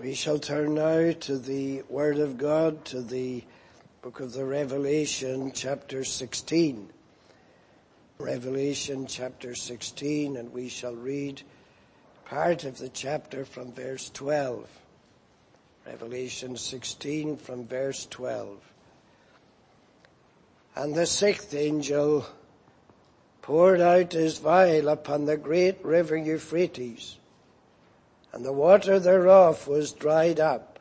We shall turn now to the Word of God, to the book of the Revelation, chapter 16. Revelation chapter 16, and we shall read part of the chapter from verse 12. Revelation 16 from verse 12. And the sixth angel poured out his vial upon the great river Euphrates and the water thereof was dried up,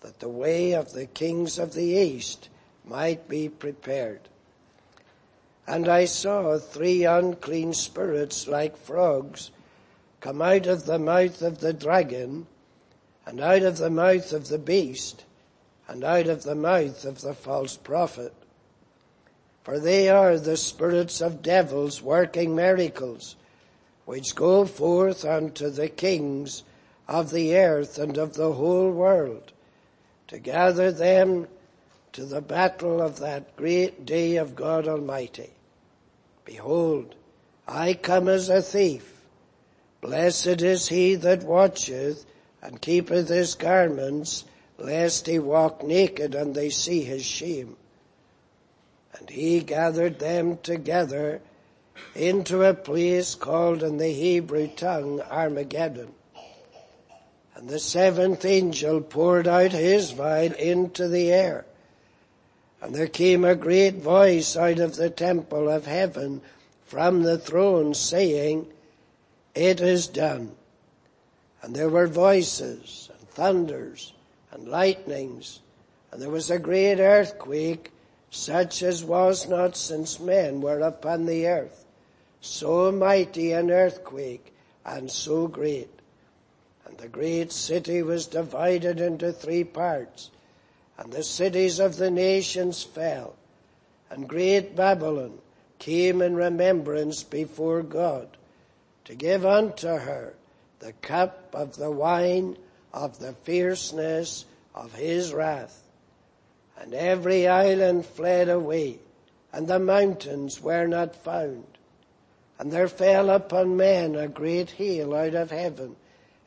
that the way of the kings of the east might be prepared. And I saw three unclean spirits like frogs come out of the mouth of the dragon, and out of the mouth of the beast, and out of the mouth of the false prophet. For they are the spirits of devils working miracles, which go forth unto the kings of the earth and of the whole world to gather them to the battle of that great day of God Almighty. Behold, I come as a thief. Blessed is he that watcheth and keepeth his garments, lest he walk naked and they see his shame. And he gathered them together into a place called in the Hebrew tongue Armageddon and the seventh angel poured out his vial into the air. And there came a great voice out of the temple of heaven from the throne saying, it is done. And there were voices and thunders and lightnings and there was a great earthquake such as was not since men were upon the earth. So mighty an earthquake and so great. And the great city was divided into three parts, and the cities of the nations fell, and great Babylon came in remembrance before God to give unto her the cup of the wine of the fierceness of his wrath. And every island fled away, and the mountains were not found. And there fell upon men a great hail out of heaven,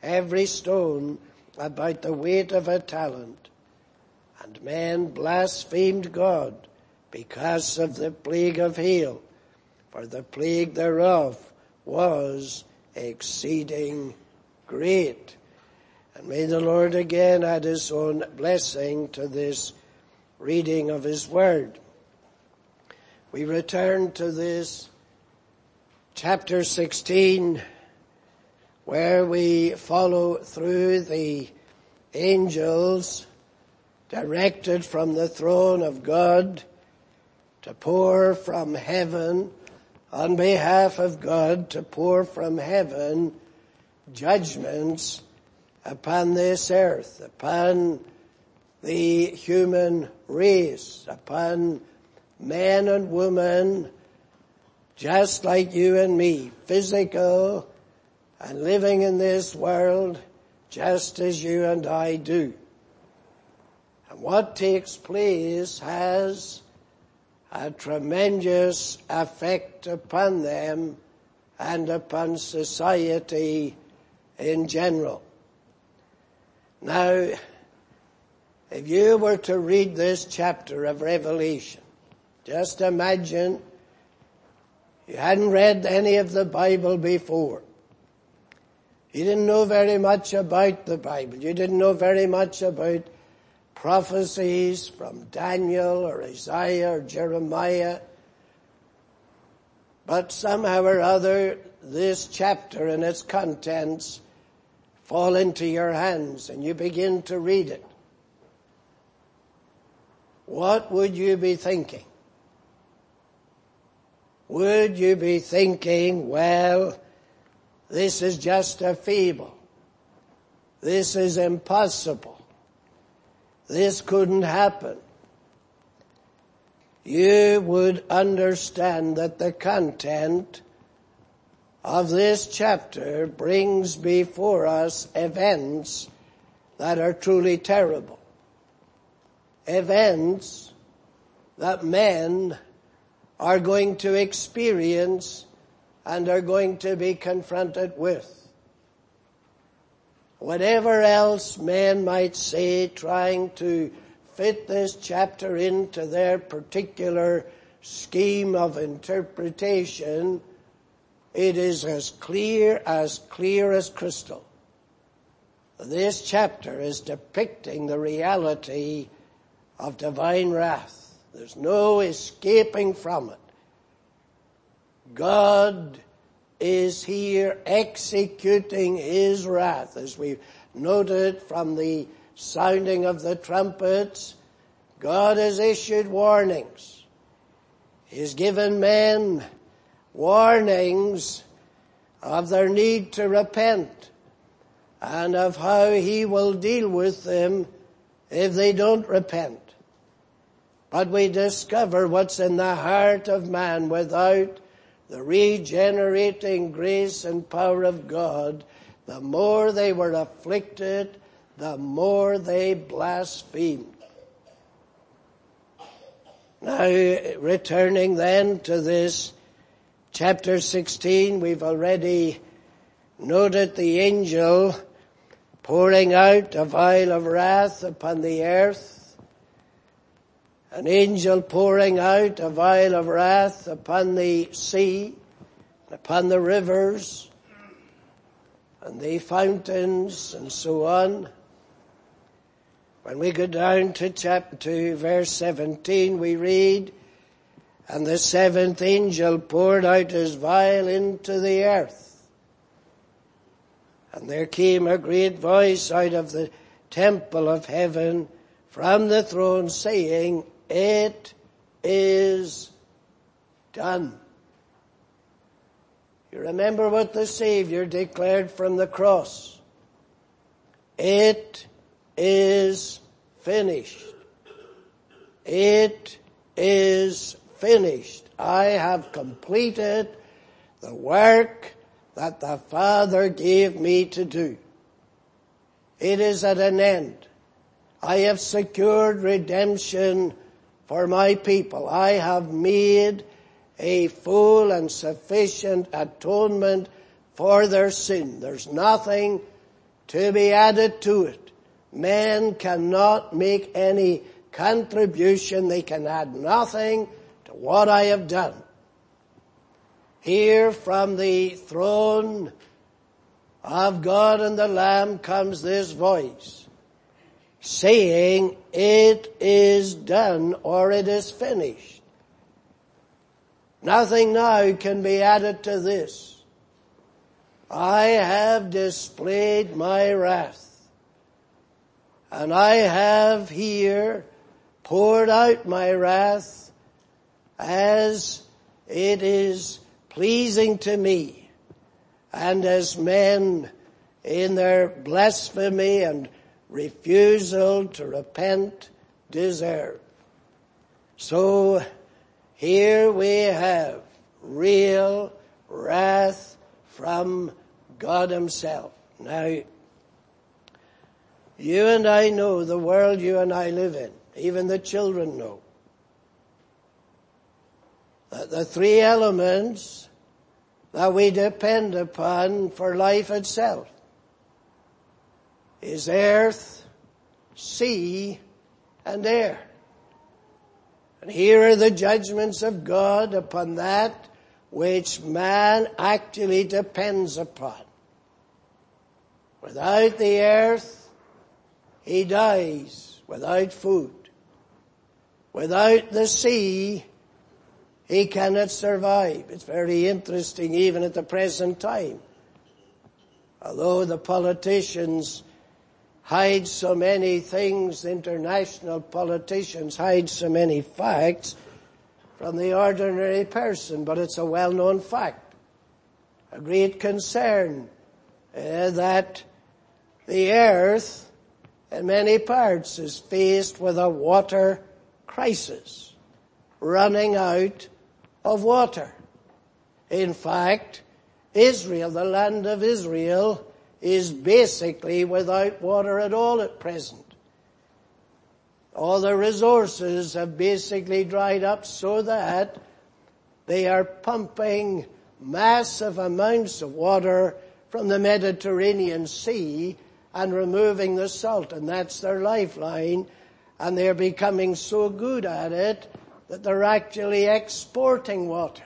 every stone about the weight of a talent. And men blasphemed God because of the plague of hail, for the plague thereof was exceeding great. And may the Lord again add his own blessing to this reading of his word. We return to this chapter 16 where we follow through the angels directed from the throne of God to pour from heaven on behalf of God to pour from heaven judgments upon this earth, upon the human race, upon man and woman, just like you and me, physical and living in this world just as you and I do. And what takes place has a tremendous effect upon them and upon society in general. Now, if you were to read this chapter of Revelation, just imagine you hadn't read any of the Bible before. You didn't know very much about the Bible. You didn't know very much about prophecies from Daniel or Isaiah or Jeremiah. But somehow or other, this chapter and its contents fall into your hands and you begin to read it. What would you be thinking? Would you be thinking, well, this is just a feeble. This is impossible. This couldn't happen. You would understand that the content of this chapter brings before us events that are truly terrible. Events that men are going to experience and are going to be confronted with. whatever else men might say trying to fit this chapter into their particular scheme of interpretation, it is as clear as clear as crystal. This chapter is depicting the reality of divine wrath. There's no escaping from it. God is here executing his wrath as we've noted from the sounding of the trumpets. God has issued warnings. He's given men warnings of their need to repent and of how he will deal with them if they don't repent. But we discover what's in the heart of man without the regenerating grace and power of God, the more they were afflicted, the more they blasphemed. Now, returning then to this chapter 16, we've already noted the angel pouring out a vial of wrath upon the earth an angel pouring out a vial of wrath upon the sea, upon the rivers, and the fountains, and so on. When we go down to chapter 2, verse 17, we read, And the seventh angel poured out his vial into the earth. And there came a great voice out of the temple of heaven from the throne saying, it is done. You remember what the Savior declared from the cross. It is finished. It is finished. I have completed the work that the Father gave me to do. It is at an end. I have secured redemption for my people. I have made a full and sufficient atonement for their sin. There's nothing to be added to it. Man cannot make any contribution. They can add nothing to what I have done. Here from the throne of God and the Lamb comes this voice saying, it is done or it is finished. Nothing now can be added to this. I have displayed my wrath. And I have here poured out my wrath as it is pleasing to me and as men in their blasphemy and refusal to repent deserve. So here we have real wrath from God himself. Now, you and I know the world you and I live in. Even the children know. That the three elements that we depend upon for life itself is earth, sea, and air. And here are the judgments of God upon that which man actually depends upon. Without the earth, he dies without food. Without the sea, he cannot survive. It's very interesting even at the present time. Although the politicians hide so many things, international politicians hide so many facts from the ordinary person, but it's a well-known fact. A great concern uh, that the earth in many parts is faced with a water crisis, running out of water. In fact, Israel, the land of Israel, is basically without water at all at present. All the resources have basically dried up so that they are pumping massive amounts of water from the Mediterranean Sea and removing the salt and that's their lifeline and they're becoming so good at it that they're actually exporting water.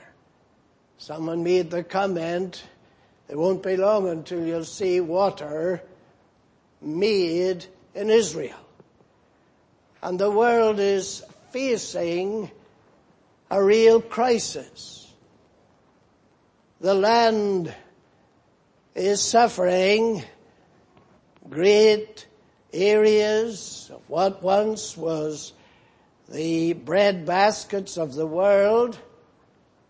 Someone made the comment, it won't be long until you'll see water made in Israel. And the world is facing a real crisis. The land is suffering great areas of what once was the bread baskets of the world.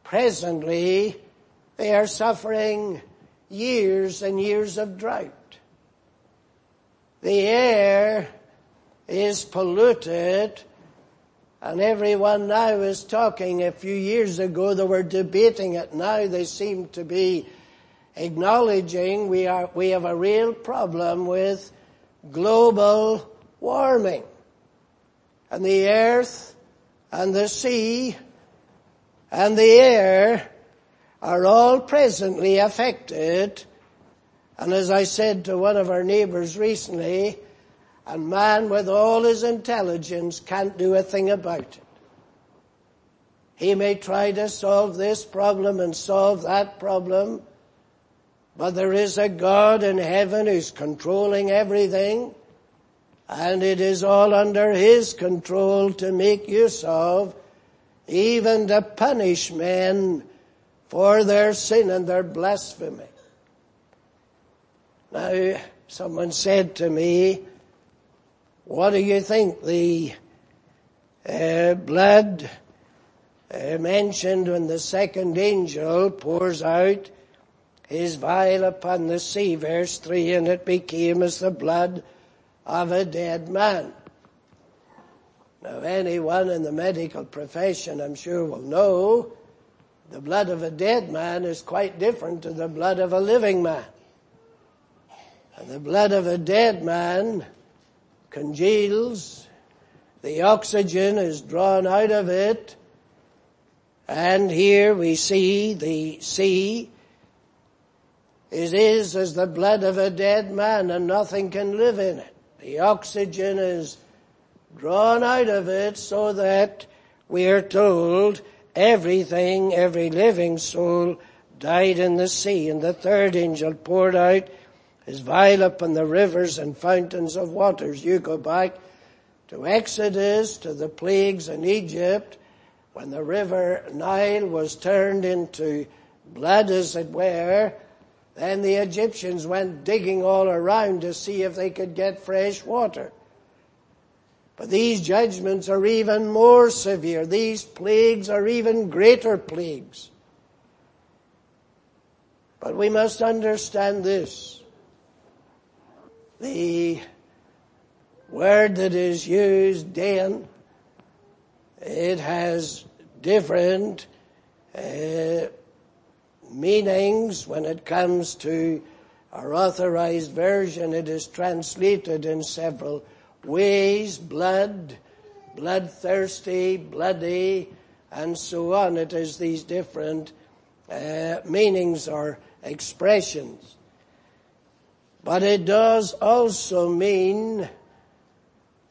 Presently, they are suffering years and years of drought. The air is polluted and everyone now is talking. A few years ago they were debating it. Now they seem to be acknowledging we are, we have a real problem with global warming. And the earth and the sea and the air are all presently affected. And as I said to one of our neighbors recently, and man with all his intelligence can't do a thing about it. He may try to solve this problem and solve that problem, but there is a God in heaven who's controlling everything, and it is all under His control to make use of, even to punish men for their sin and their blasphemy. Now, someone said to me, what do you think the uh, blood uh, mentioned when the second angel pours out his vial upon the sea, verse 3, and it became as the blood of a dead man. Now anyone in the medical profession I'm sure will know the blood of a dead man is quite different to the blood of a living man. And the blood of a dead man congeals, the oxygen is drawn out of it, and here we see the sea it is as the blood of a dead man and nothing can live in it. The oxygen is drawn out of it so that we are told everything, every living soul died in the sea. And the third angel poured out his vial upon the rivers and fountains of waters. You go back to Exodus, to the plagues in Egypt, when the river Nile was turned into blood as it were, then the Egyptians went digging all around to see if they could get fresh water. But these judgments are even more severe. These plagues are even greater plagues. But we must understand this. The word that is used, then, it has different uh, meanings when it comes to our authorized version. It is translated in several ways, blood, bloodthirsty, bloody, and so on. It is these different uh, meanings or expressions. But it does also mean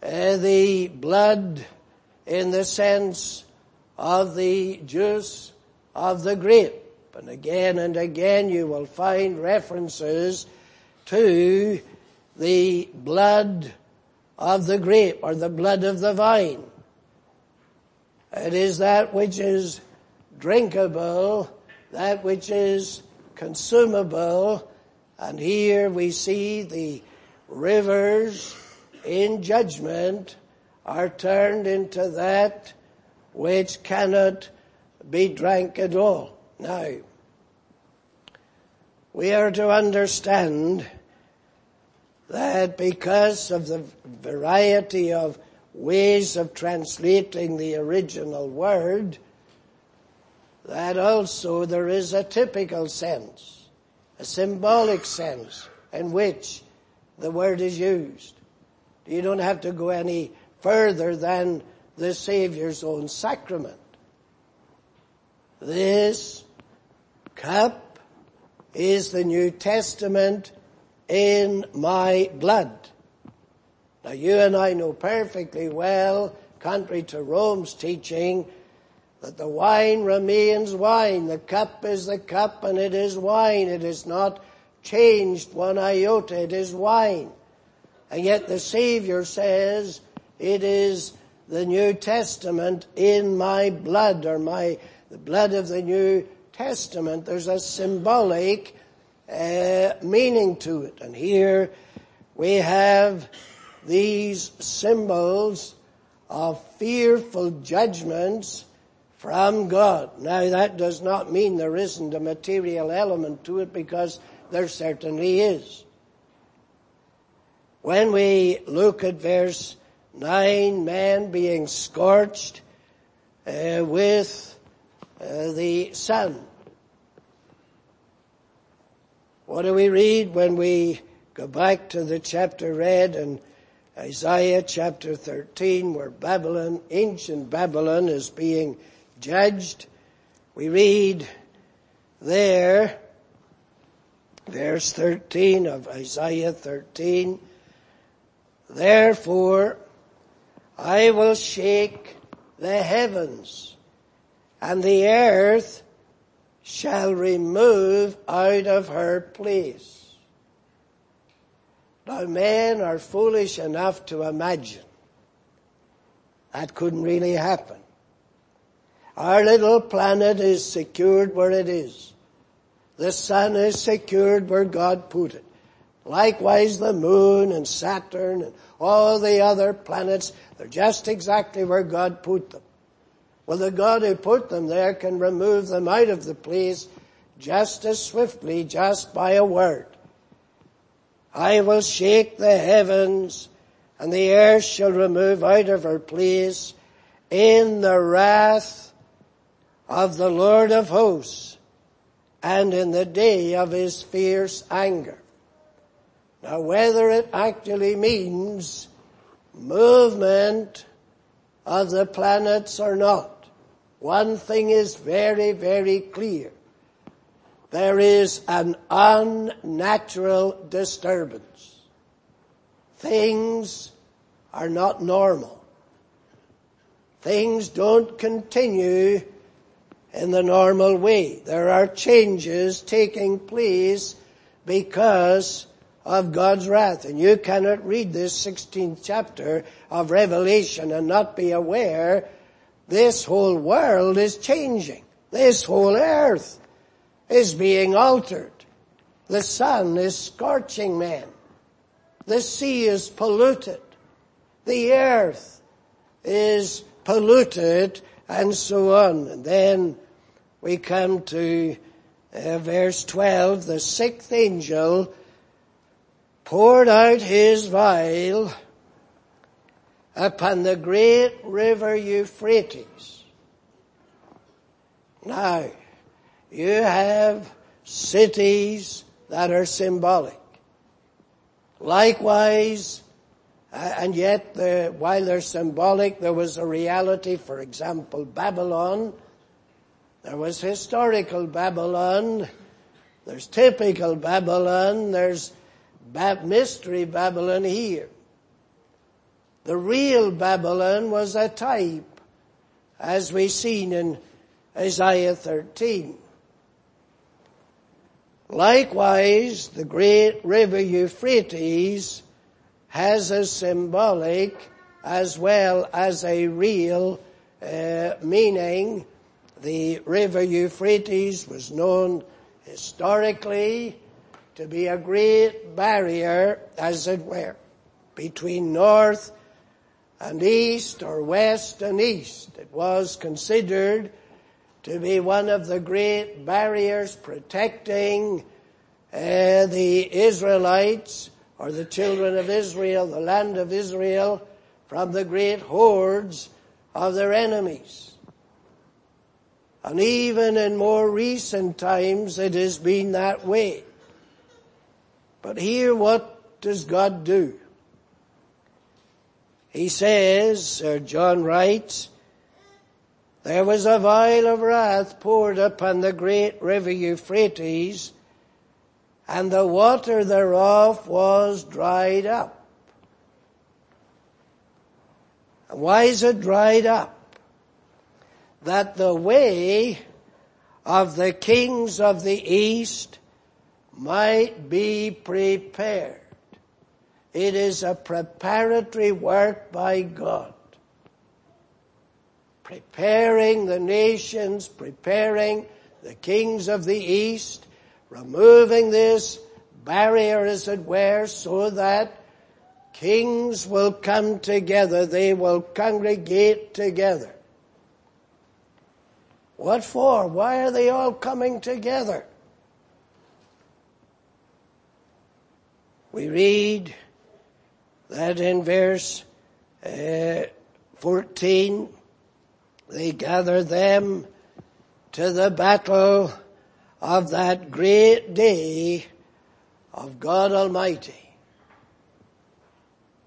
uh, the blood in the sense of the juice of the grape. And again and again you will find references to the blood of the grape or the blood of the vine. It is that which is drinkable, that which is consumable, and here we see the rivers in judgment are turned into that which cannot be drank at all. Now, we are to understand that because of the variety of ways of translating the original word, that also there is a typical sense, a symbolic sense in which the word is used. You don't have to go any further than the Savior's own sacrament. This cup is the New Testament in my blood. Now you and I know perfectly well, contrary to Rome's teaching, that the wine remains wine. The cup is the cup and it is wine. It is not changed one iota. It is wine. And yet the Savior says it is the New Testament in my blood or my, the blood of the New Testament. There's a symbolic uh, meaning to it. And here we have these symbols of fearful judgments from God. Now that does not mean there isn't a material element to it because there certainly is. When we look at verse 9, man being scorched uh, with uh, the sun. What do we read when we go back to the chapter read in Isaiah chapter 13 where Babylon, ancient Babylon is being judged? We read there, verse 13 of Isaiah 13, Therefore I will shake the heavens and the earth shall remove out of her place. Now men are foolish enough to imagine that couldn't really happen. Our little planet is secured where it is. The sun is secured where God put it. Likewise the moon and Saturn and all the other planets, they're just exactly where God put them. Well, the God who put them there can remove them out of the place just as swiftly, just by a word. I will shake the heavens and the earth shall remove out of her place in the wrath of the Lord of hosts and in the day of his fierce anger. Now whether it actually means movement of the planets or not, one thing is very, very clear. There is an unnatural disturbance. Things are not normal. Things don't continue in the normal way. There are changes taking place because of God's wrath. And you cannot read this 16th chapter of Revelation and not be aware this whole world is changing. This whole earth is being altered. The sun is scorching men. The sea is polluted. The earth is polluted and so on. And then we come to uh, verse 12, the sixth angel poured out his vial upon the great river Euphrates. Now, you have cities that are symbolic. Likewise, uh, and yet the, while they're symbolic, there was a reality, for example, Babylon. There was historical Babylon. There's typical Babylon. There's mystery Babylon here. The real Babylon was a type, as we've seen in Isaiah 13. Likewise, the great river Euphrates has a symbolic as well as a real uh, meaning. The river Euphrates was known historically to be a great barrier, as it were, between north and east or west and east. It was considered to be one of the great barriers protecting uh, the Israelites or the children of Israel, the land of Israel, from the great hordes of their enemies. And even in more recent times it has been that way. But here what does God do? He says, Sir John writes, there was a vial of wrath poured upon the great river Euphrates and the water thereof was dried up. Why is it dried up? That the way of the kings of the east might be prepared. It is a preparatory work by God. Preparing the nations, preparing the kings of the east, removing this barrier as it were so that kings will come together, they will congregate together. What for? Why are they all coming together? We read that in verse uh, 14, they gather them to the battle of that great day of God Almighty.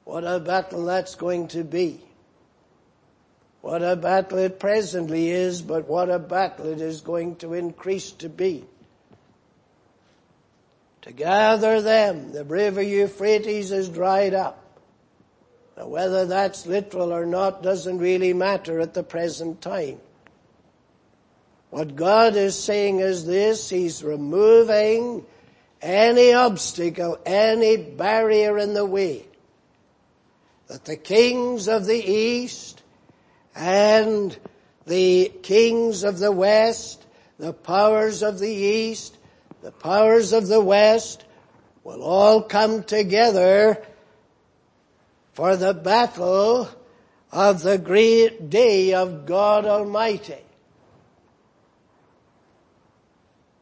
What a battle that's going to be. What a battle it presently is, but what a battle it is going to increase to be. To gather them, the river Euphrates is dried up. Now whether that's literal or not doesn't really matter at the present time. What God is saying is this, He's removing any obstacle, any barrier in the way that the kings of the east and the kings of the west, the powers of the east, the powers of the west will all come together for the battle of the great day of God Almighty.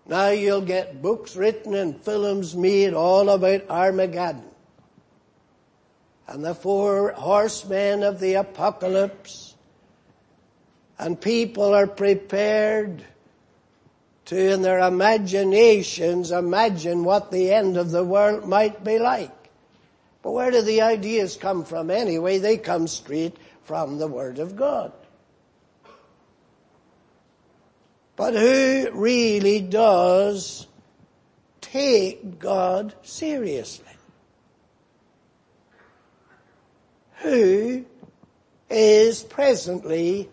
Now you'll get books written and films made all about Armageddon and the four horsemen of the apocalypse and people are prepared to, in their imaginations, imagine what the end of the world might be like. But where do the ideas come from anyway? They come straight from the Word of God. But who really does take God seriously? Who is presently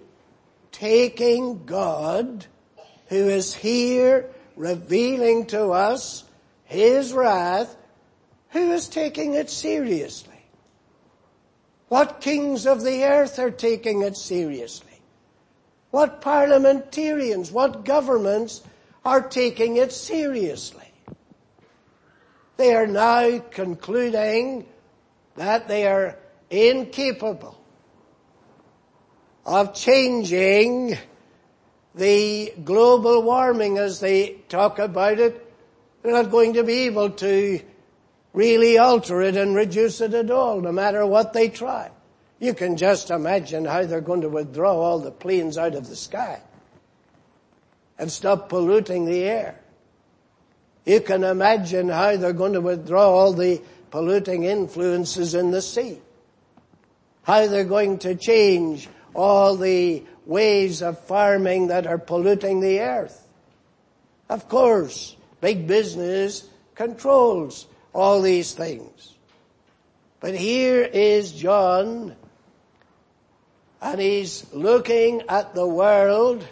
taking God, who is here revealing to us His wrath, who is taking it seriously? What kings of the earth are taking it seriously? What parliamentarians, what governments are taking it seriously? They are now concluding that they are incapable of changing the global warming as they talk about it. They're not going to be able to really alter it and reduce it at all, no matter what they try. You can just imagine how they're going to withdraw all the planes out of the sky and stop polluting the air. You can imagine how they're going to withdraw all the polluting influences in the sea. How they're going to change all the ways of farming that are polluting the earth. Of course, big business controls all these things. But here is John, and he's looking at the world,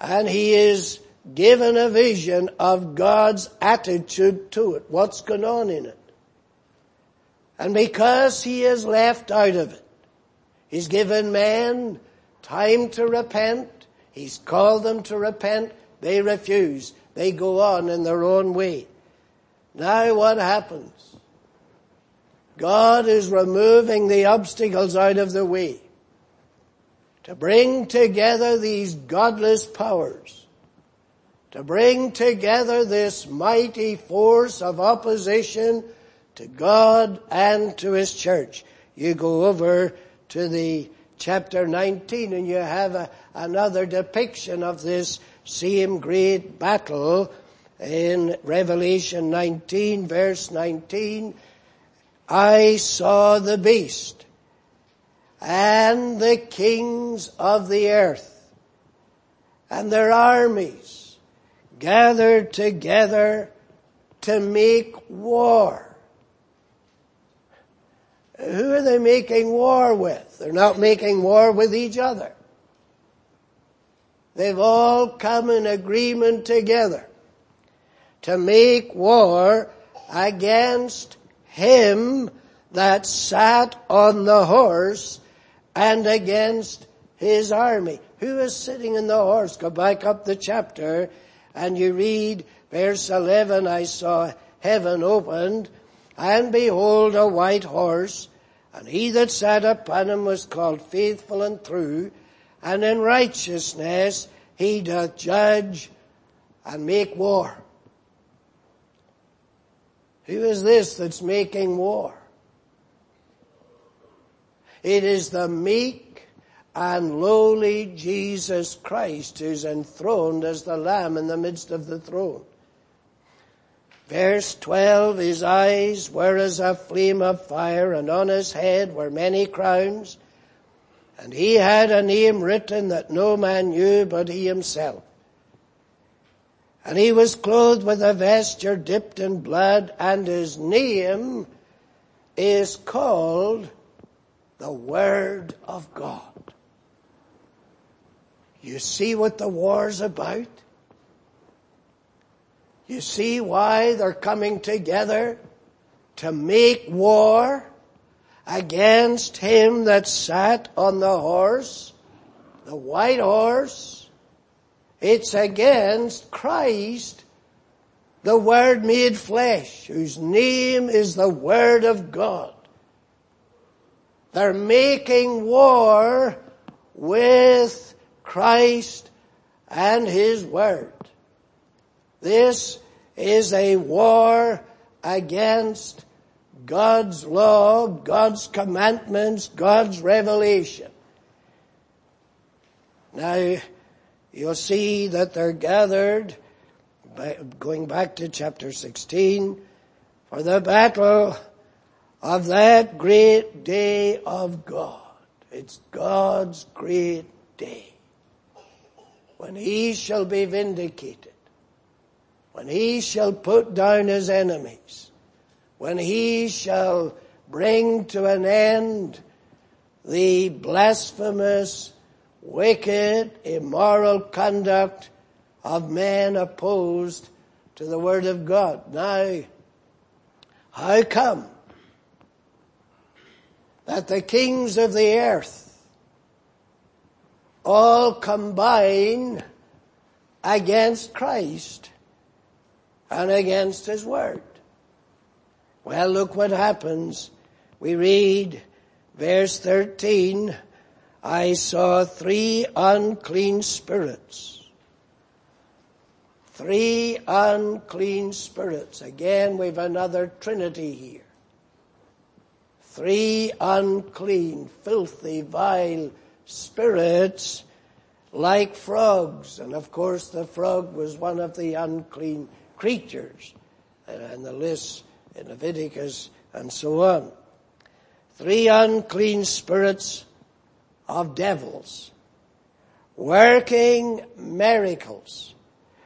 and he is given a vision of God's attitude to it, what's going on in it. And because he is left out of it, He's given man time to repent. He's called them to repent. They refuse. They go on in their own way. Now what happens? God is removing the obstacles out of the way to bring together these godless powers, to bring together this mighty force of opposition to God and to His church. You go over to the chapter 19 and you have a, another depiction of this same great battle in Revelation 19 verse 19. I saw the beast and the kings of the earth and their armies gathered together to make war. Who are they making war with? They're not making war with each other. They've all come in agreement together to make war against him that sat on the horse and against his army. Who is sitting in the horse? Go back up the chapter and you read verse 11, I saw heaven opened and behold a white horse and he that sat upon him was called faithful and true and in righteousness he doth judge and make war. Who is this that's making war? It is the meek and lowly Jesus Christ who's enthroned as the Lamb in the midst of the throne. Verse 12, his eyes were as a flame of fire and on his head were many crowns and he had a name written that no man knew but he himself. And he was clothed with a vesture dipped in blood and his name is called the Word of God. You see what the war's about? You see why they're coming together to make war against him that sat on the horse, the white horse. It's against Christ, the Word made flesh, whose name is the Word of God. They're making war with Christ and His Word. This is a war against God's law, God's commandments, God's revelation. Now, you'll see that they're gathered, going back to chapter 16, for the battle of that great day of God. It's God's great day. When He shall be vindicated. When He shall put down His enemies. When He shall bring to an end the blasphemous, wicked, immoral conduct of men opposed to the Word of God. Now, how come that the kings of the earth all combine against Christ and against His Word. Well, look what happens. We read verse 13, I saw three unclean spirits. Three unclean spirits. Again, we've another trinity here three unclean, filthy, vile spirits like frogs. And of course the frog was one of the unclean creatures. And the list in Leviticus and so on. Three unclean spirits of devils working miracles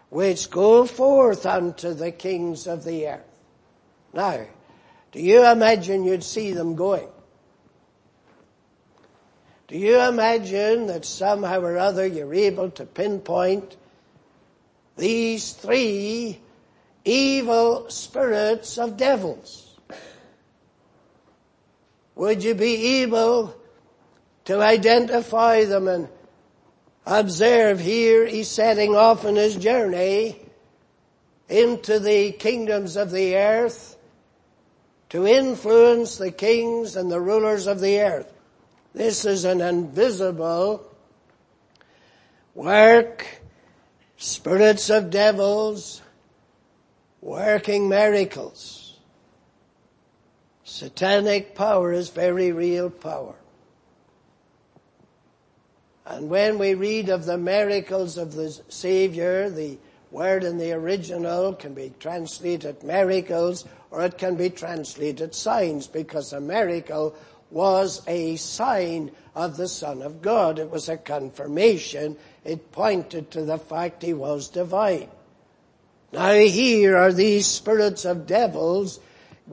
which go forth unto the kings of the earth. Now, do you imagine you'd see them going? Do you imagine that somehow or other you're able to pinpoint these three evil spirits of devils? Would you be able to identify them and observe here he's setting off on his journey into the kingdoms of the earth to influence the kings and the rulers of the earth. This is an invisible work, spirits of devils, working miracles. Satanic power is very real power. And when we read of the miracles of the Savior, the word in the original can be translated miracles or it can be translated signs because a miracle was a sign of the Son of God. It was a confirmation. It pointed to the fact he was divine. Now here are these spirits of devils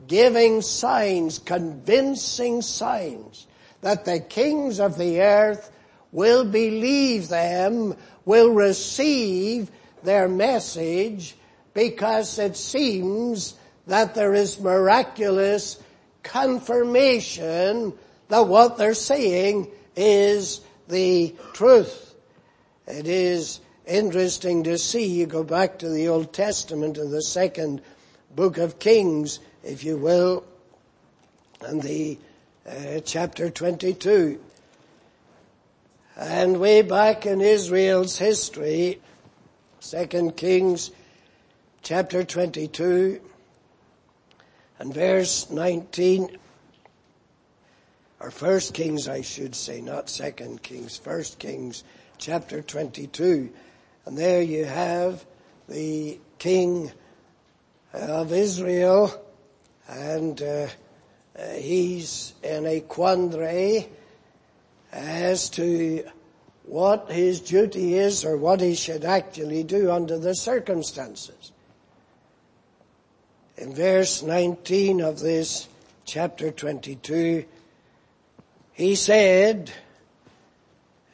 giving signs, convincing signs that the kings of the earth will believe them, will receive their message because it seems that there is miraculous confirmation that what they're saying is the truth. It is interesting to see, you go back to the Old Testament in the second book of Kings, if you will, and the uh, chapter 22. And way back in Israel's history, second Kings chapter 22 and verse 19, or first Kings I should say, not second Kings, first Kings chapter 22. And there you have the king of Israel and uh, he's in a quandary as to what his duty is or what he should actually do under the circumstances. In verse 19 of this chapter 22, he said,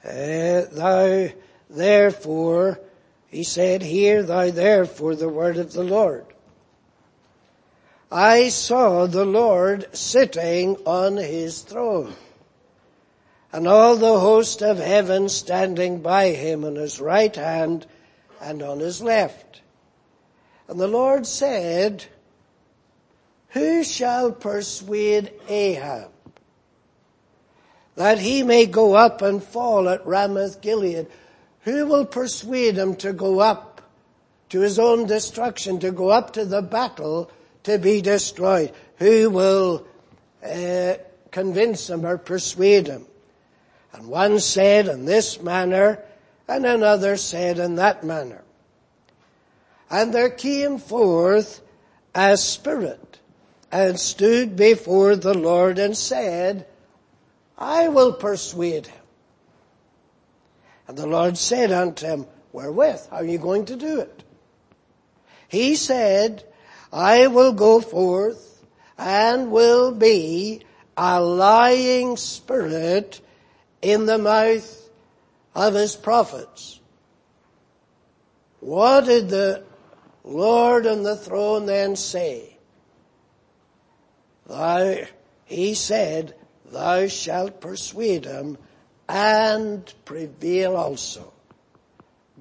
uh, thou therefore, he said, hear thou therefore the word of the Lord. I saw the Lord sitting on his throne and all the host of heaven standing by him on his right hand and on his left. And the Lord said, who shall persuade Ahab that he may go up and fall at Ramoth Gilead? Who will persuade him to go up to his own destruction, to go up to the battle to be destroyed? Who will uh, convince him or persuade him? And one said in this manner, and another said in that manner. And there came forth a spirit and stood before the Lord and said, I will persuade him. And the Lord said unto him, wherewith? How are you going to do it? He said, I will go forth and will be a lying spirit in the mouth of his prophets. What did the Lord on the throne then say? Thou, he said, thou shalt persuade him and prevail also.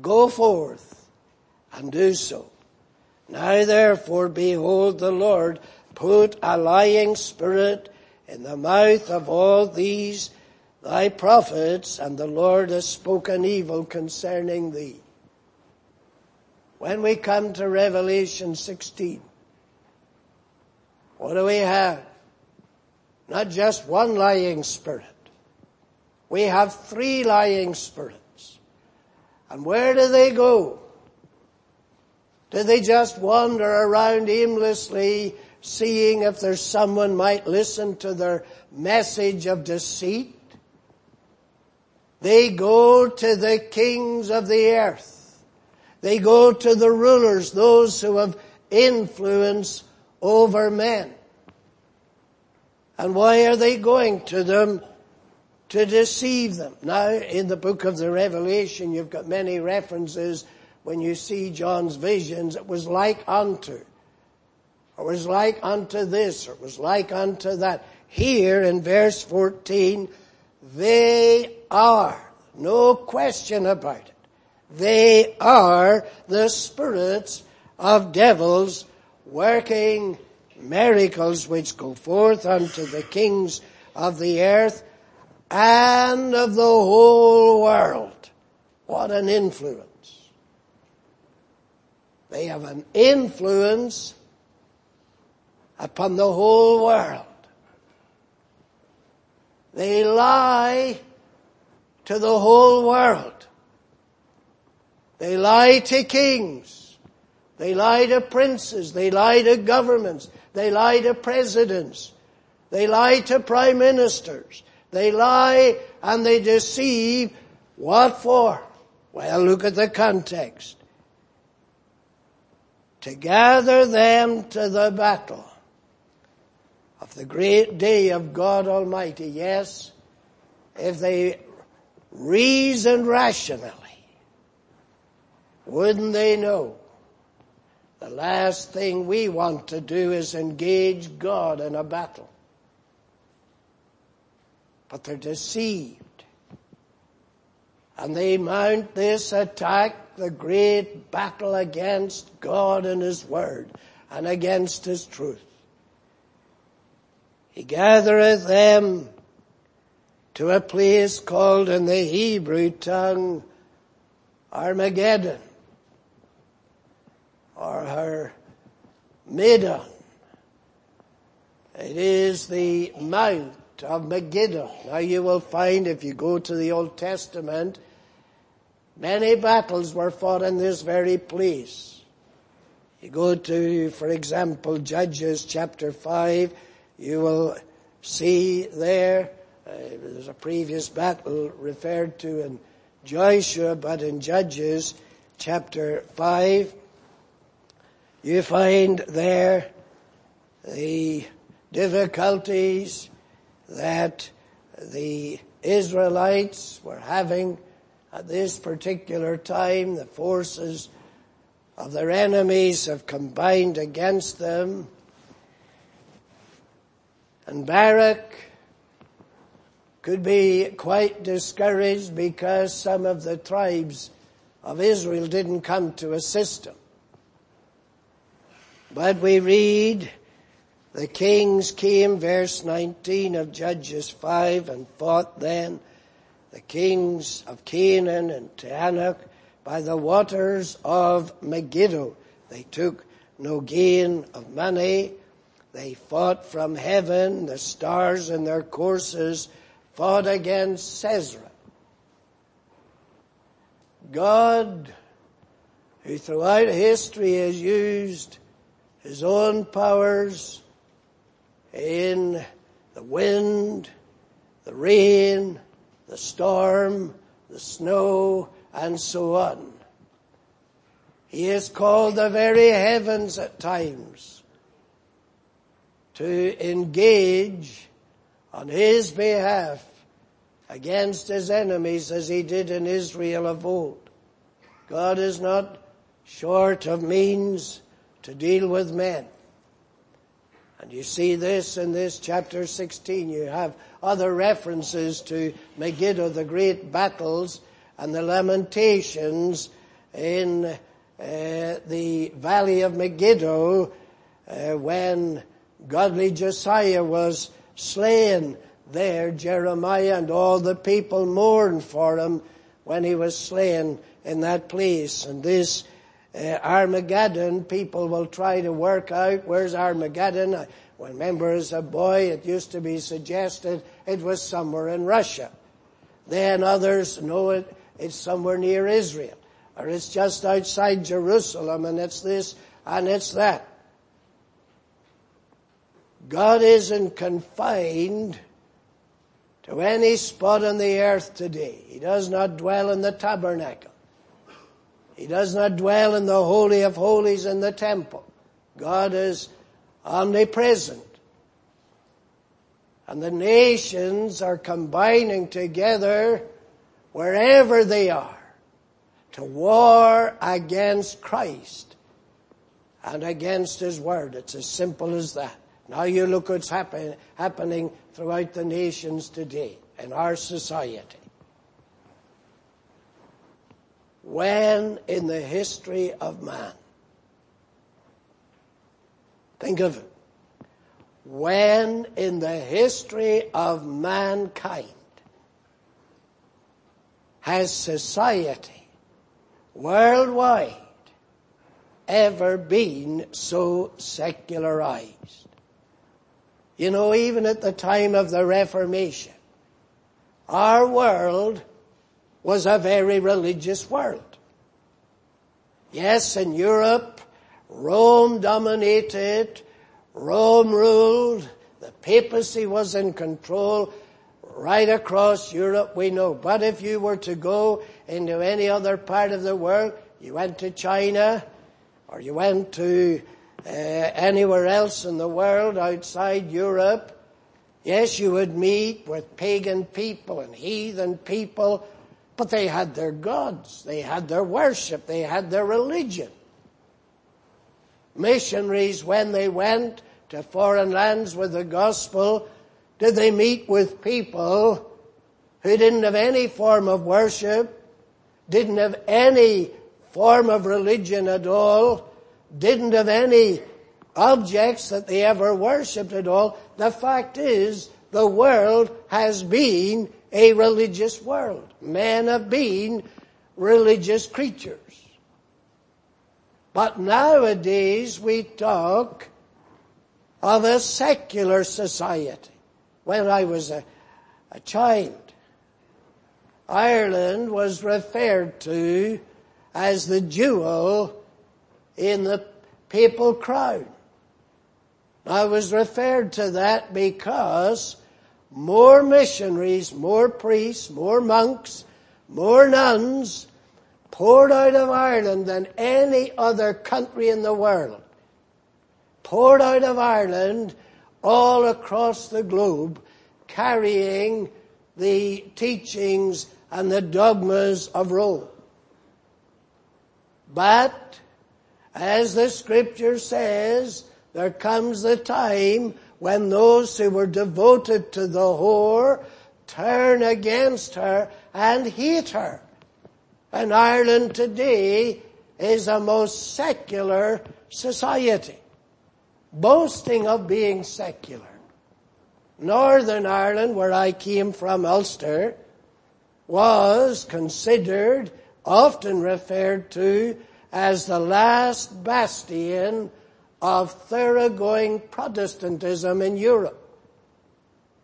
Go forth and do so. Now therefore behold the Lord put a lying spirit in the mouth of all these thy prophets and the Lord has spoken evil concerning thee. When we come to Revelation 16, what do we have? Not just one lying spirit. We have three lying spirits. And where do they go? Do they just wander around aimlessly seeing if there's someone might listen to their message of deceit? They go to the kings of the earth. They go to the rulers, those who have influence over men. And why are they going to them? To deceive them. Now, in the book of the Revelation, you've got many references when you see John's visions. It was like unto. It was like unto this, or it was like unto that. Here in verse 14, they are, no question about it, they are the spirits of devils working miracles which go forth unto the kings of the earth and of the whole world. What an influence. They have an influence upon the whole world. They lie to the whole world. They lie to kings. They lie to princes. They lie to governments. They lie to presidents. They lie to prime ministers. They lie and they deceive. What for? Well, look at the context. to gather them to the battle the great day of God Almighty. Yes, if they reasoned rationally, wouldn't they know the last thing we want to do is engage God in a battle? But they're deceived. And they mount this attack, the great battle against God and His Word and against His truth. He gathereth them to a place called in the Hebrew tongue Armageddon or her Medan. It is the Mount of Megiddo. Now you will find if you go to the Old Testament, many battles were fought in this very place. You go to, for example, Judges chapter 5, you will see there, uh, there's a previous battle referred to in Joshua, but in Judges chapter 5, you find there the difficulties that the Israelites were having at this particular time. The forces of their enemies have combined against them. And Barak could be quite discouraged because some of the tribes of Israel didn't come to assist him. But we read, the kings came, verse 19 of Judges 5, and fought then the kings of Canaan and Taanach by the waters of Megiddo. They took no gain of money. They fought from heaven. The stars in their courses fought against Sisera. God, who throughout history has used his own powers in the wind, the rain, the storm, the snow, and so on. He has called the very heavens at times to engage on his behalf against his enemies as he did in Israel of old. God is not short of means to deal with men. And you see this in this chapter 16. You have other references to Megiddo, the great battles and the lamentations in uh, the valley of Megiddo uh, when godly Josiah was slain there. Jeremiah and all the people mourned for him when he was slain in that place. And this uh, Armageddon, people will try to work out where's Armageddon. I remember as a boy it used to be suggested it was somewhere in Russia. Then others know it, it's somewhere near Israel. Or it's just outside Jerusalem and it's this and it's that. God isn't confined to any spot on the earth today. He does not dwell in the tabernacle. He does not dwell in the Holy of Holies in the temple. God is omnipresent. And the nations are combining together wherever they are to war against Christ and against His Word. It's as simple as that. Now you look what's happen, happening throughout the nations today in our society when in the history of man, think of it, when in the history of mankind has society worldwide ever been so secularized? You know, even at the time of the Reformation, our world was a very religious world. Yes, in Europe, Rome dominated, Rome ruled, the papacy was in control right across Europe, we know. But if you were to go into any other part of the world, you went to China, or you went to uh, anywhere else in the world outside Europe, yes, you would meet with pagan people and heathen people, but they had their gods, they had their worship, they had their religion. Missionaries, when they went to foreign lands with the gospel, did they meet with people who didn't have any form of worship, didn't have any form of religion at all, didn't have any objects that they ever worshipped at all. The fact is, the world has been a religious world. Men have been religious creatures. But nowadays we talk of a secular society. When I was a, a child, Ireland was referred to as the jewel in the papal crown. I was referred to that because more missionaries, more priests, more monks, more nuns poured out of Ireland than any other country in the world. Poured out of Ireland all across the globe carrying the teachings and the dogmas of Rome. But, as the scripture says, there comes the time when those who were devoted to the whore turn against her and hate her. And Ireland today is a most secular society, boasting of being secular. Northern Ireland, where I came from, Ulster, was considered, often referred to, as the last bastion of thoroughgoing Protestantism in Europe.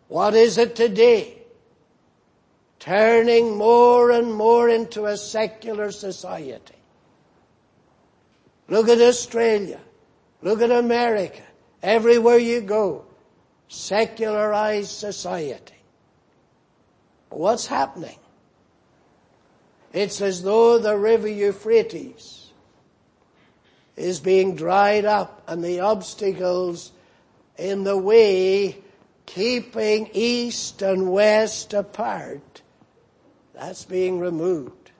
What is it today? Turning more and more into a secular society. Look at Australia. Look at America. Everywhere you go, secularized society. What's happening? It's as though the river Euphrates is being dried up and the obstacles in the way keeping east and west apart, that's being removed.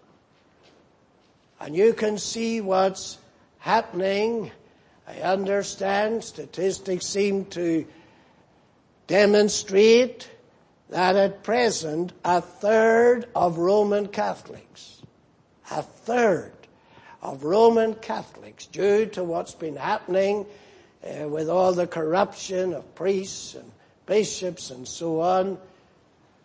And you can see what's happening. I understand statistics seem to demonstrate that at present a third of Roman Catholics, a third of Roman Catholics due to what's been happening uh, with all the corruption of priests and bishops and so on.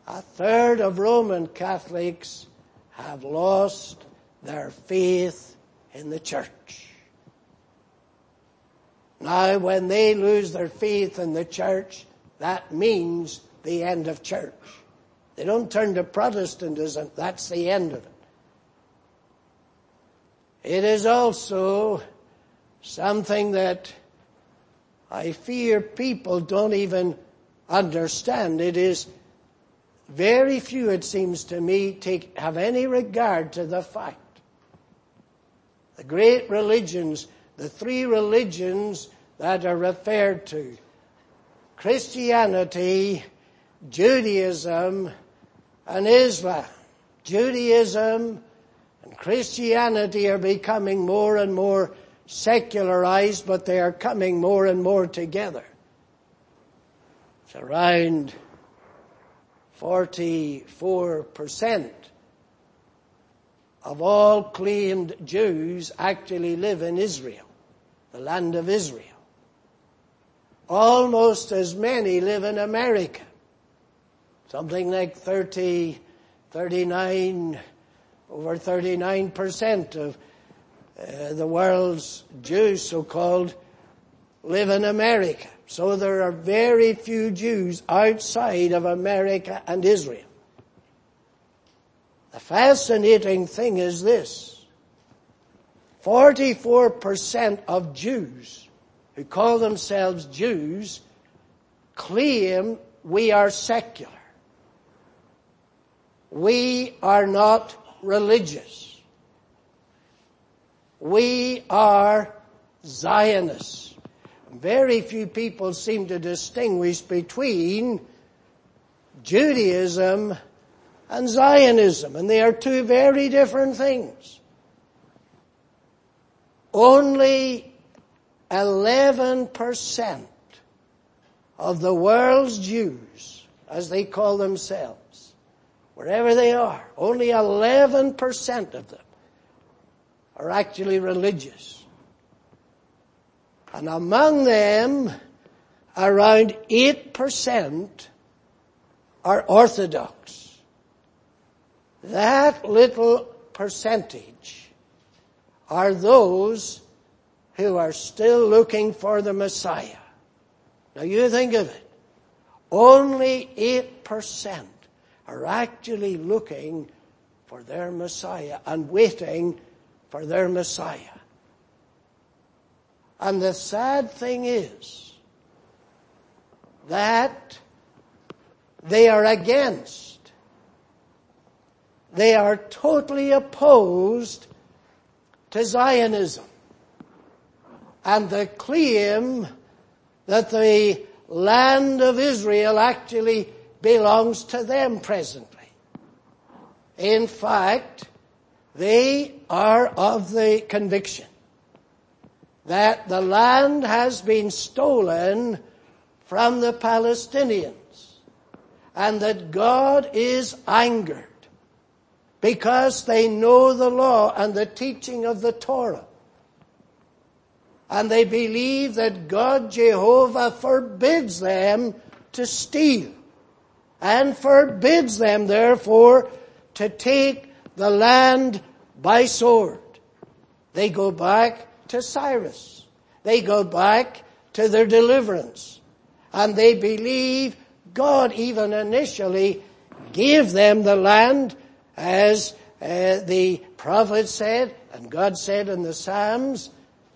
A third of Roman Catholics have lost their faith in the church. Now when they lose their faith in the church, that means the end of church. They don't turn to Protestantism, that's the end of it. It is also something that I fear people don't even understand. It is very few, it seems to me, take, have any regard to the fact. The great religions, the three religions that are referred to, Christianity, Judaism, and Islam. Judaism Christianity are becoming more and more secularized, but they are coming more and more together. It's around 44% of all claimed Jews actually live in Israel, the land of Israel. Almost as many live in America. Something like 30, 39 over 39% of uh, the world's Jews, so-called, live in America. So there are very few Jews outside of America and Israel. The fascinating thing is this. 44% of Jews who call themselves Jews claim we are secular. We are not religious. We are Zionists. Very few people seem to distinguish between Judaism and Zionism, and they are two very different things. Only 11% of the world's Jews, as they call themselves, wherever they are, only 11% of them are actually religious. And among them, around 8% are Orthodox. That little percentage are those who are still looking for the Messiah. Now you think of it. Only 8% are actually looking for their Messiah and waiting for their Messiah. And the sad thing is that they are against, they are totally opposed to Zionism and the claim that the land of Israel actually belongs to them presently. In fact, they are of the conviction that the land has been stolen from the Palestinians and that God is angered because they know the law and the teaching of the Torah. And they believe that God Jehovah forbids them to steal and forbids them therefore to take the land by sword. They go back to Cyrus. They go back to their deliverance. And they believe God even initially gave them the land as uh, the prophet said and God said in the Psalms,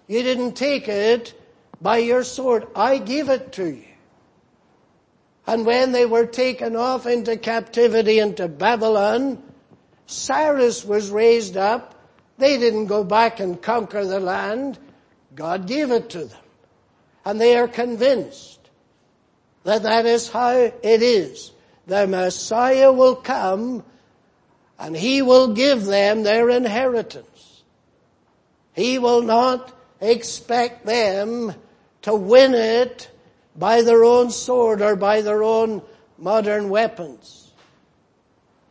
you didn't take it by your sword. I gave it to you. And when they were taken off into captivity into Babylon, Cyrus was raised up. They didn't go back and conquer the land. God gave it to them. And they are convinced that that is how it is. The Messiah will come and He will give them their inheritance. He will not expect them to win it by their own sword or by their own modern weapons.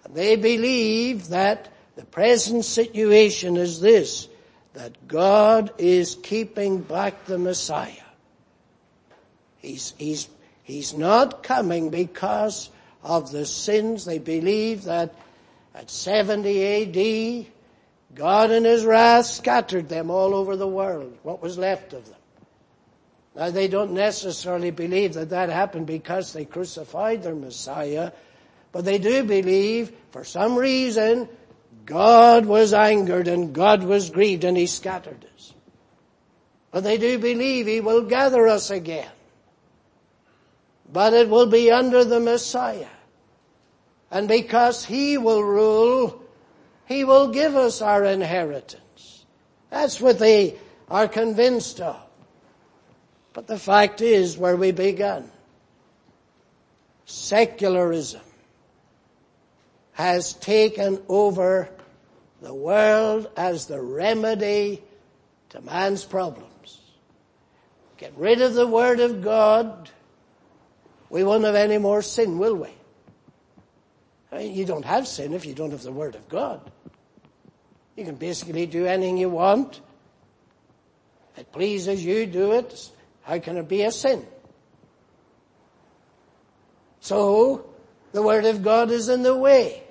And they believe that the present situation is this, that God is keeping back the Messiah. He's, he's, he's not coming because of the sins. They believe that at 70 AD, God in His wrath scattered them all over the world, what was left of them. Now they don't necessarily believe that that happened because they crucified their Messiah, but they do believe, for some reason, God was angered and God was grieved and He scattered us. But they do believe He will gather us again. But it will be under the Messiah. And because He will rule, He will give us our inheritance. That's what they are convinced of. But the fact is where we began. Secularism has taken over the world as the remedy to man's problems. Get rid of the Word of God, we won't have any more sin, will we? I mean, you don't have sin if you don't have the Word of God. You can basically do anything you want. If it pleases you, do it. How can it be a sin? So, the Word of God is in the way.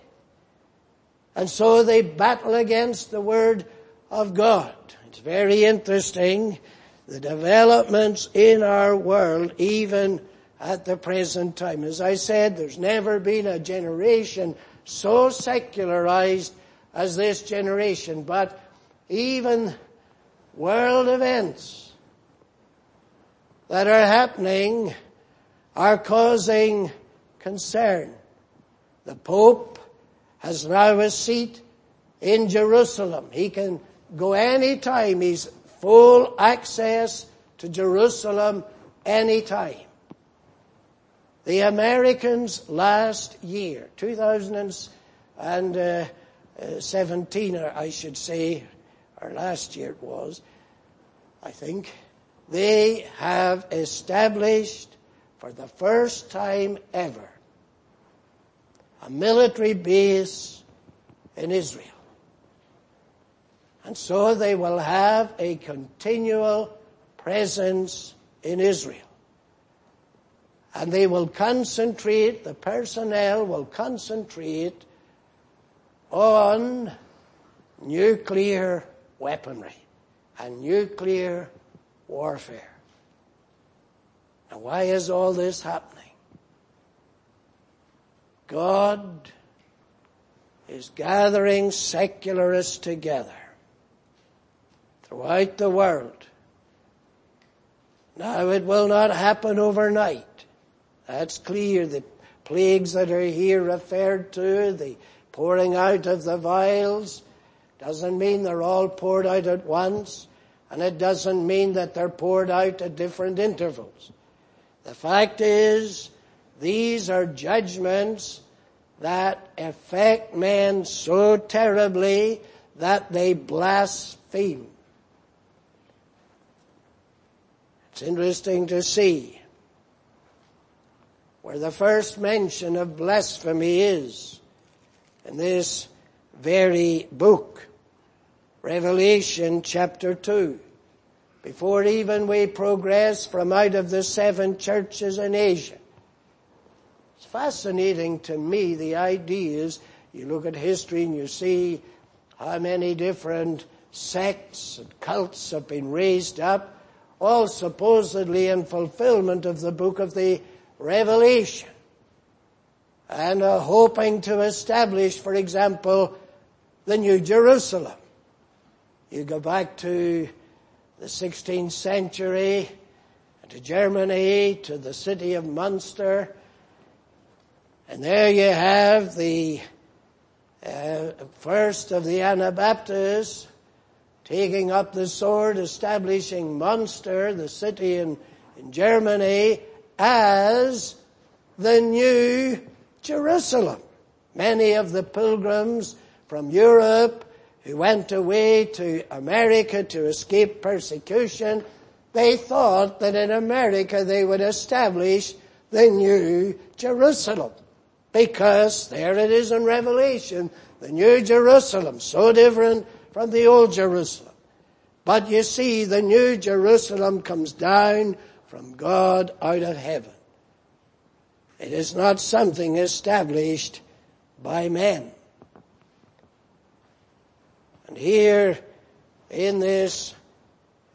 And so they battle against the Word of God. It's very interesting, the developments in our world, even at the present time. As I said, there's never been a generation so secularized as this generation, but even world events that are happening are causing concern. The Pope has now a seat in Jerusalem. He can go any time. He's full access to Jerusalem anytime. The Americans last year, 2017, or I should say, or last year it was, I think, they have established for the first time ever a military base in Israel. And so they will have a continual presence in Israel. And they will concentrate, the personnel will concentrate on nuclear weaponry and nuclear warfare. Now why is all this happening? God is gathering secularists together throughout the world. Now it will not happen overnight. That's clear. The plagues that are here referred to, the pouring out of the vials, doesn't mean they're all poured out at once, and it doesn't mean that they're poured out at different intervals. The fact is, these are judgments that affect men so terribly that they blaspheme. It's interesting to see where the first mention of blasphemy is in this very book, Revelation chapter 2. Before even we progress from out of the seven churches in Asia. It's fascinating to me the ideas, you look at history and you see how many different sects and cults have been raised up all supposedly in fulfillment of the book of the Revelation. And are hoping to establish, for example, the New Jerusalem. You go back to the 16th century, to Germany, to the city of Munster, and there you have the uh, first of the Anabaptists taking up the sword, establishing Munster, the city in, in Germany, as the new Jerusalem. Many of the pilgrims from Europe who went away to America to escape persecution, they thought that in America they would establish the new Jerusalem. Because there it is in Revelation, the new Jerusalem, so different from the old Jerusalem. But you see, the new Jerusalem comes down from God out of heaven. It is not something established by men. And here in this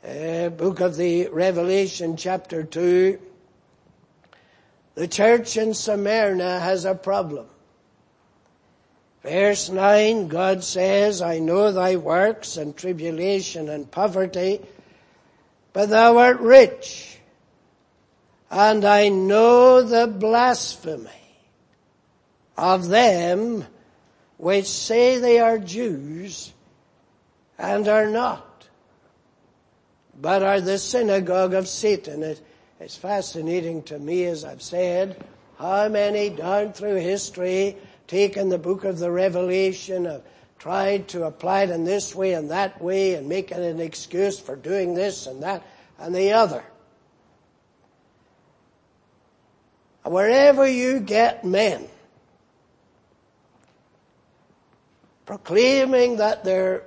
uh, book of the Revelation chapter 2, the church in Smyrna has a problem. Verse 9, God says, I know thy works and tribulation and poverty, but thou art rich. And I know the blasphemy of them which say they are Jews and are not, but are the synagogue of Satan. It, it's fascinating to me, as I've said, how many down through history taken the book of the Revelation, have tried to apply it in this way and that way and make it an excuse for doing this and that and the other. Wherever you get men proclaiming that they're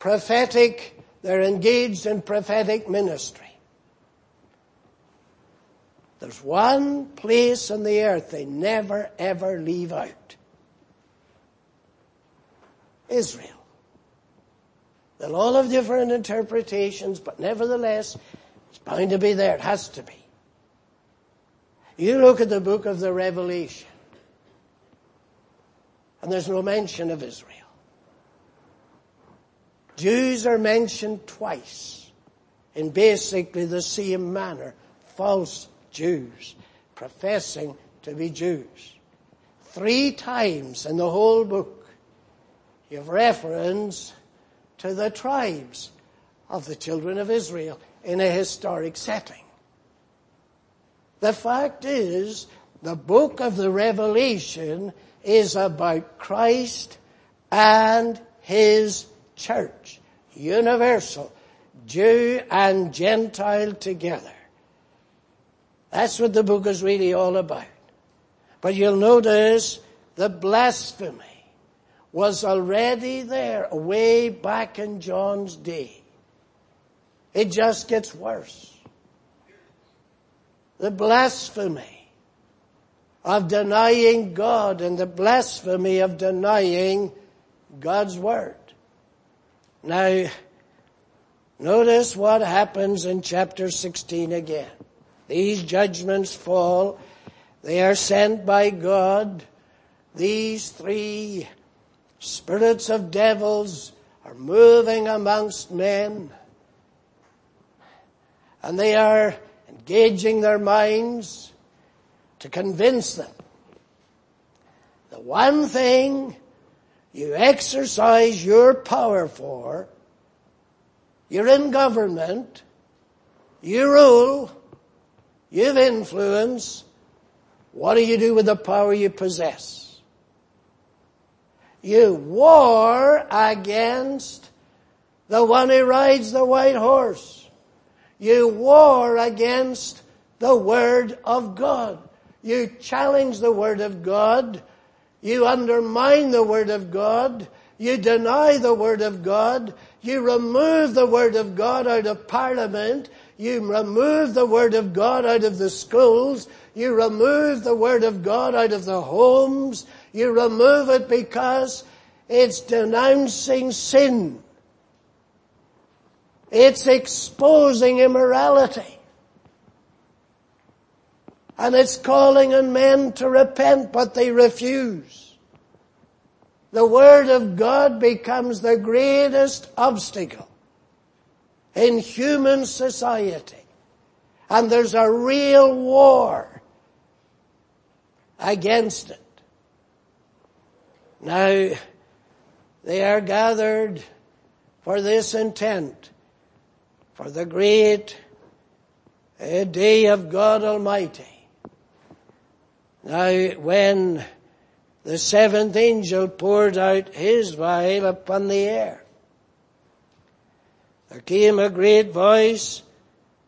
prophetic, they're engaged in prophetic ministry. There's one place on the earth they never ever leave out. Israel. They'll all have different interpretations, but nevertheless, it's bound to be there. It has to be. You look at the book of the Revelation, and there's no mention of Israel. Jews are mentioned twice in basically the same manner. False Jews, professing to be Jews. Three times in the whole book, you have reference to the tribes of the children of Israel in a historic setting. The fact is, the book of the Revelation is about Christ and His church, universal, Jew and Gentile together. That's what the book is really all about. But you'll notice the blasphemy was already there way back in John's day. It just gets worse. The blasphemy of denying God and the blasphemy of denying God's Word. Now, notice what happens in chapter 16 again. These judgments fall. They are sent by God. These three spirits of devils are moving amongst men. And they are engaging their minds to convince them. The one thing you exercise your power for, you're in government, you rule, You've influence. What do you do with the power you possess? You war against the one who rides the white horse. You war against the Word of God. You challenge the Word of God. You undermine the Word of God. You deny the Word of God. You remove the Word of God out of Parliament. You remove the Word of God out of the schools. You remove the Word of God out of the homes. You remove it because it's denouncing sin. It's exposing immorality. And it's calling on men to repent, but they refuse. The Word of God becomes the greatest obstacle in human society. And there's a real war against it. Now, they are gathered for this intent, for the great uh, day of God Almighty. Now, when the seventh angel poured out his vial upon the air, there came a great voice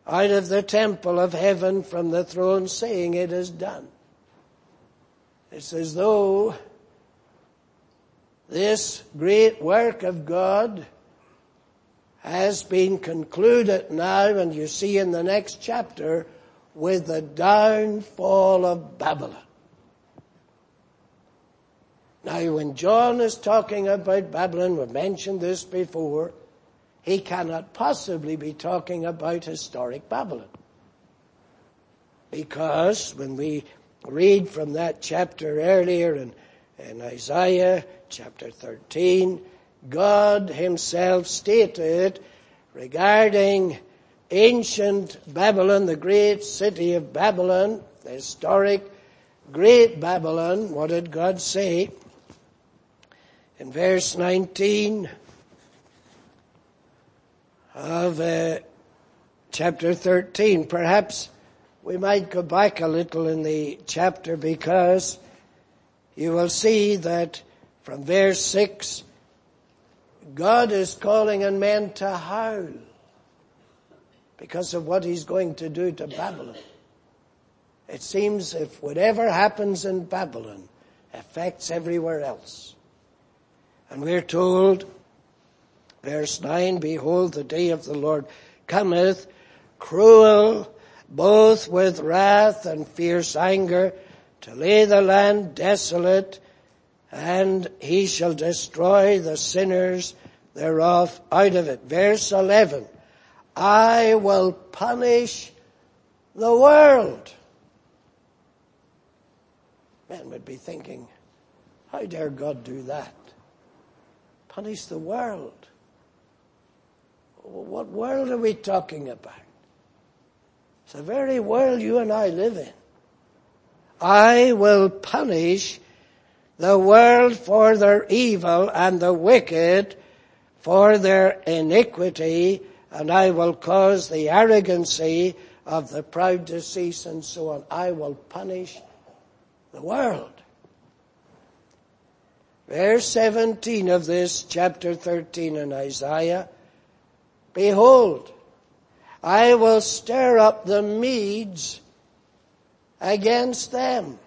out of the temple of heaven from the throne saying, it is done. It's as though this great work of God has been concluded now, and you see in the next chapter, with the downfall of Babylon. Now when John is talking about Babylon, we've mentioned this before, he cannot possibly be talking about historic Babylon. Because when we read from that chapter earlier in, in Isaiah chapter 13, God himself stated regarding ancient Babylon, the great city of Babylon, the historic great Babylon, what did God say? In verse 19, of uh, chapter 13. Perhaps we might go back a little in the chapter because you will see that from verse 6, God is calling on men to howl because of what he's going to do to Babylon. It seems if whatever happens in Babylon affects everywhere else. And we're told Verse 9, Behold, the day of the Lord cometh, cruel, both with wrath and fierce anger, to lay the land desolate, and he shall destroy the sinners thereof out of it. Verse 11, I will punish the world. Men would be thinking, how dare God do that? Punish the world. What world are we talking about? It's the very world you and I live in. I will punish the world for their evil and the wicked for their iniquity and I will cause the arrogancy of the proud to cease and so on. I will punish the world. Verse 17 of this chapter 13 in Isaiah, Behold, I will stir up the Medes against them,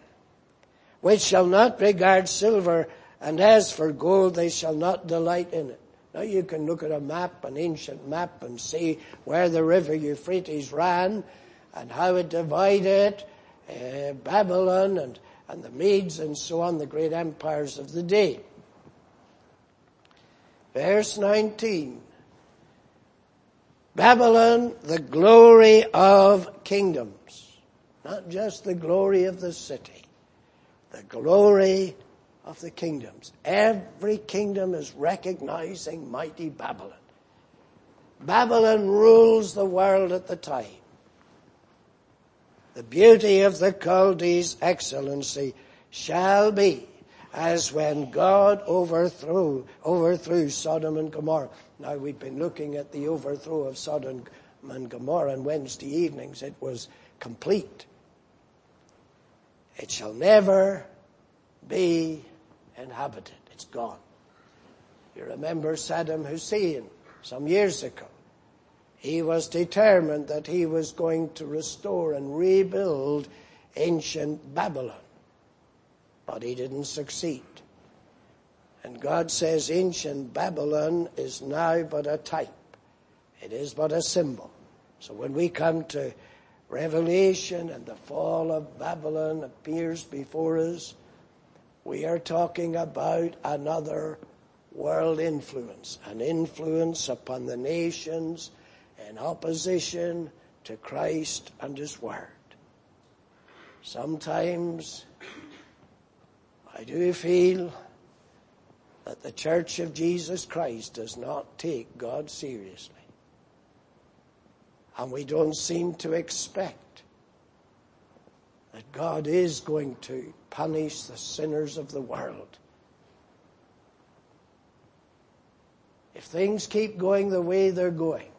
which shall not regard silver, and as for gold, they shall not delight in it. Now you can look at a map, an ancient map, and see where the river Euphrates ran and how it divided uh, Babylon and, and the Medes and so on, the great empires of the day. Verse 19. Babylon, the glory of kingdoms. Not just the glory of the city. The glory of the kingdoms. Every kingdom is recognizing mighty Babylon. Babylon rules the world at the time. The beauty of the Chaldees' excellency shall be as when God overthrew, overthrew Sodom and Gomorrah. Now we've been looking at the overthrow of Sodom and Gomorrah on Wednesday evenings. It was complete. It shall never be inhabited. It's gone. You remember Saddam Hussein some years ago. He was determined that he was going to restore and rebuild ancient Babylon. But he didn't succeed. And God says ancient Babylon is now but a type. It is but a symbol. So when we come to Revelation and the fall of Babylon appears before us, we are talking about another world influence, an influence upon the nations in opposition to Christ and His Word. Sometimes I do feel that the Church of Jesus Christ does not take God seriously. And we don't seem to expect that God is going to punish the sinners of the world. If things keep going the way they're going,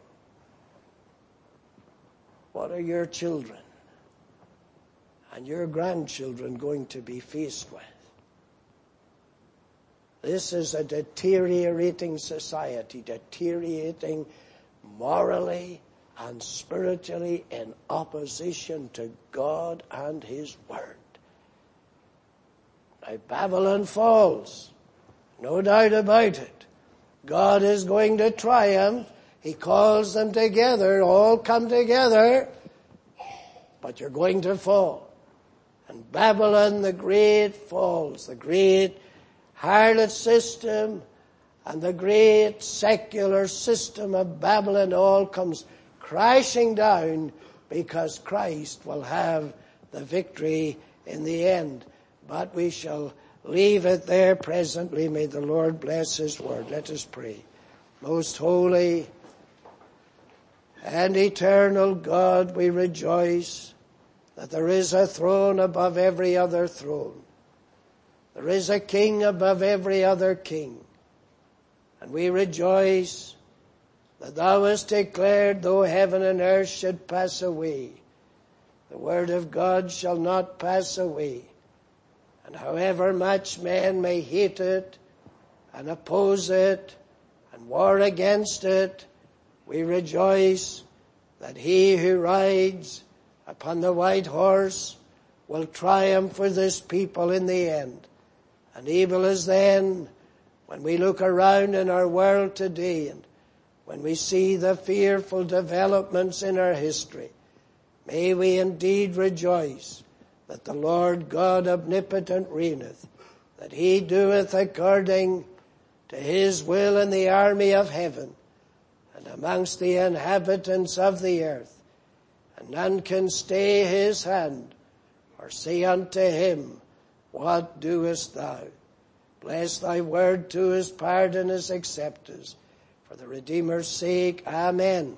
what are your children and your grandchildren going to be faced with? This is a deteriorating society, deteriorating morally, and spiritually in opposition to God and His Word. Now Babylon falls. No doubt about it. God is going to triumph. He calls them together, all come together, but you're going to fall. And Babylon the Great falls, the great harlot system and the great secular system of Babylon all comes crashing down because Christ will have the victory in the end. But we shall leave it there presently. May the Lord bless His word. Let us pray. Most holy and eternal God, we rejoice that there is a throne above every other throne. There is a king above every other king. And we rejoice that thou hast declared, though heaven and earth should pass away, the word of God shall not pass away. And however much men may hate it and oppose it and war against it, we rejoice that he who rides upon the white horse will triumph for this people in the end. And evil is then when we look around in our world today and when we see the fearful developments in our history, may we indeed rejoice that the Lord God omnipotent reigneth, that he doeth according to his will in the army of heaven amongst the inhabitants of the earth, and none can stay his hand or say unto him, What doest thou? Bless thy word to us, pardon us, accept for the Redeemer's sake. Amen.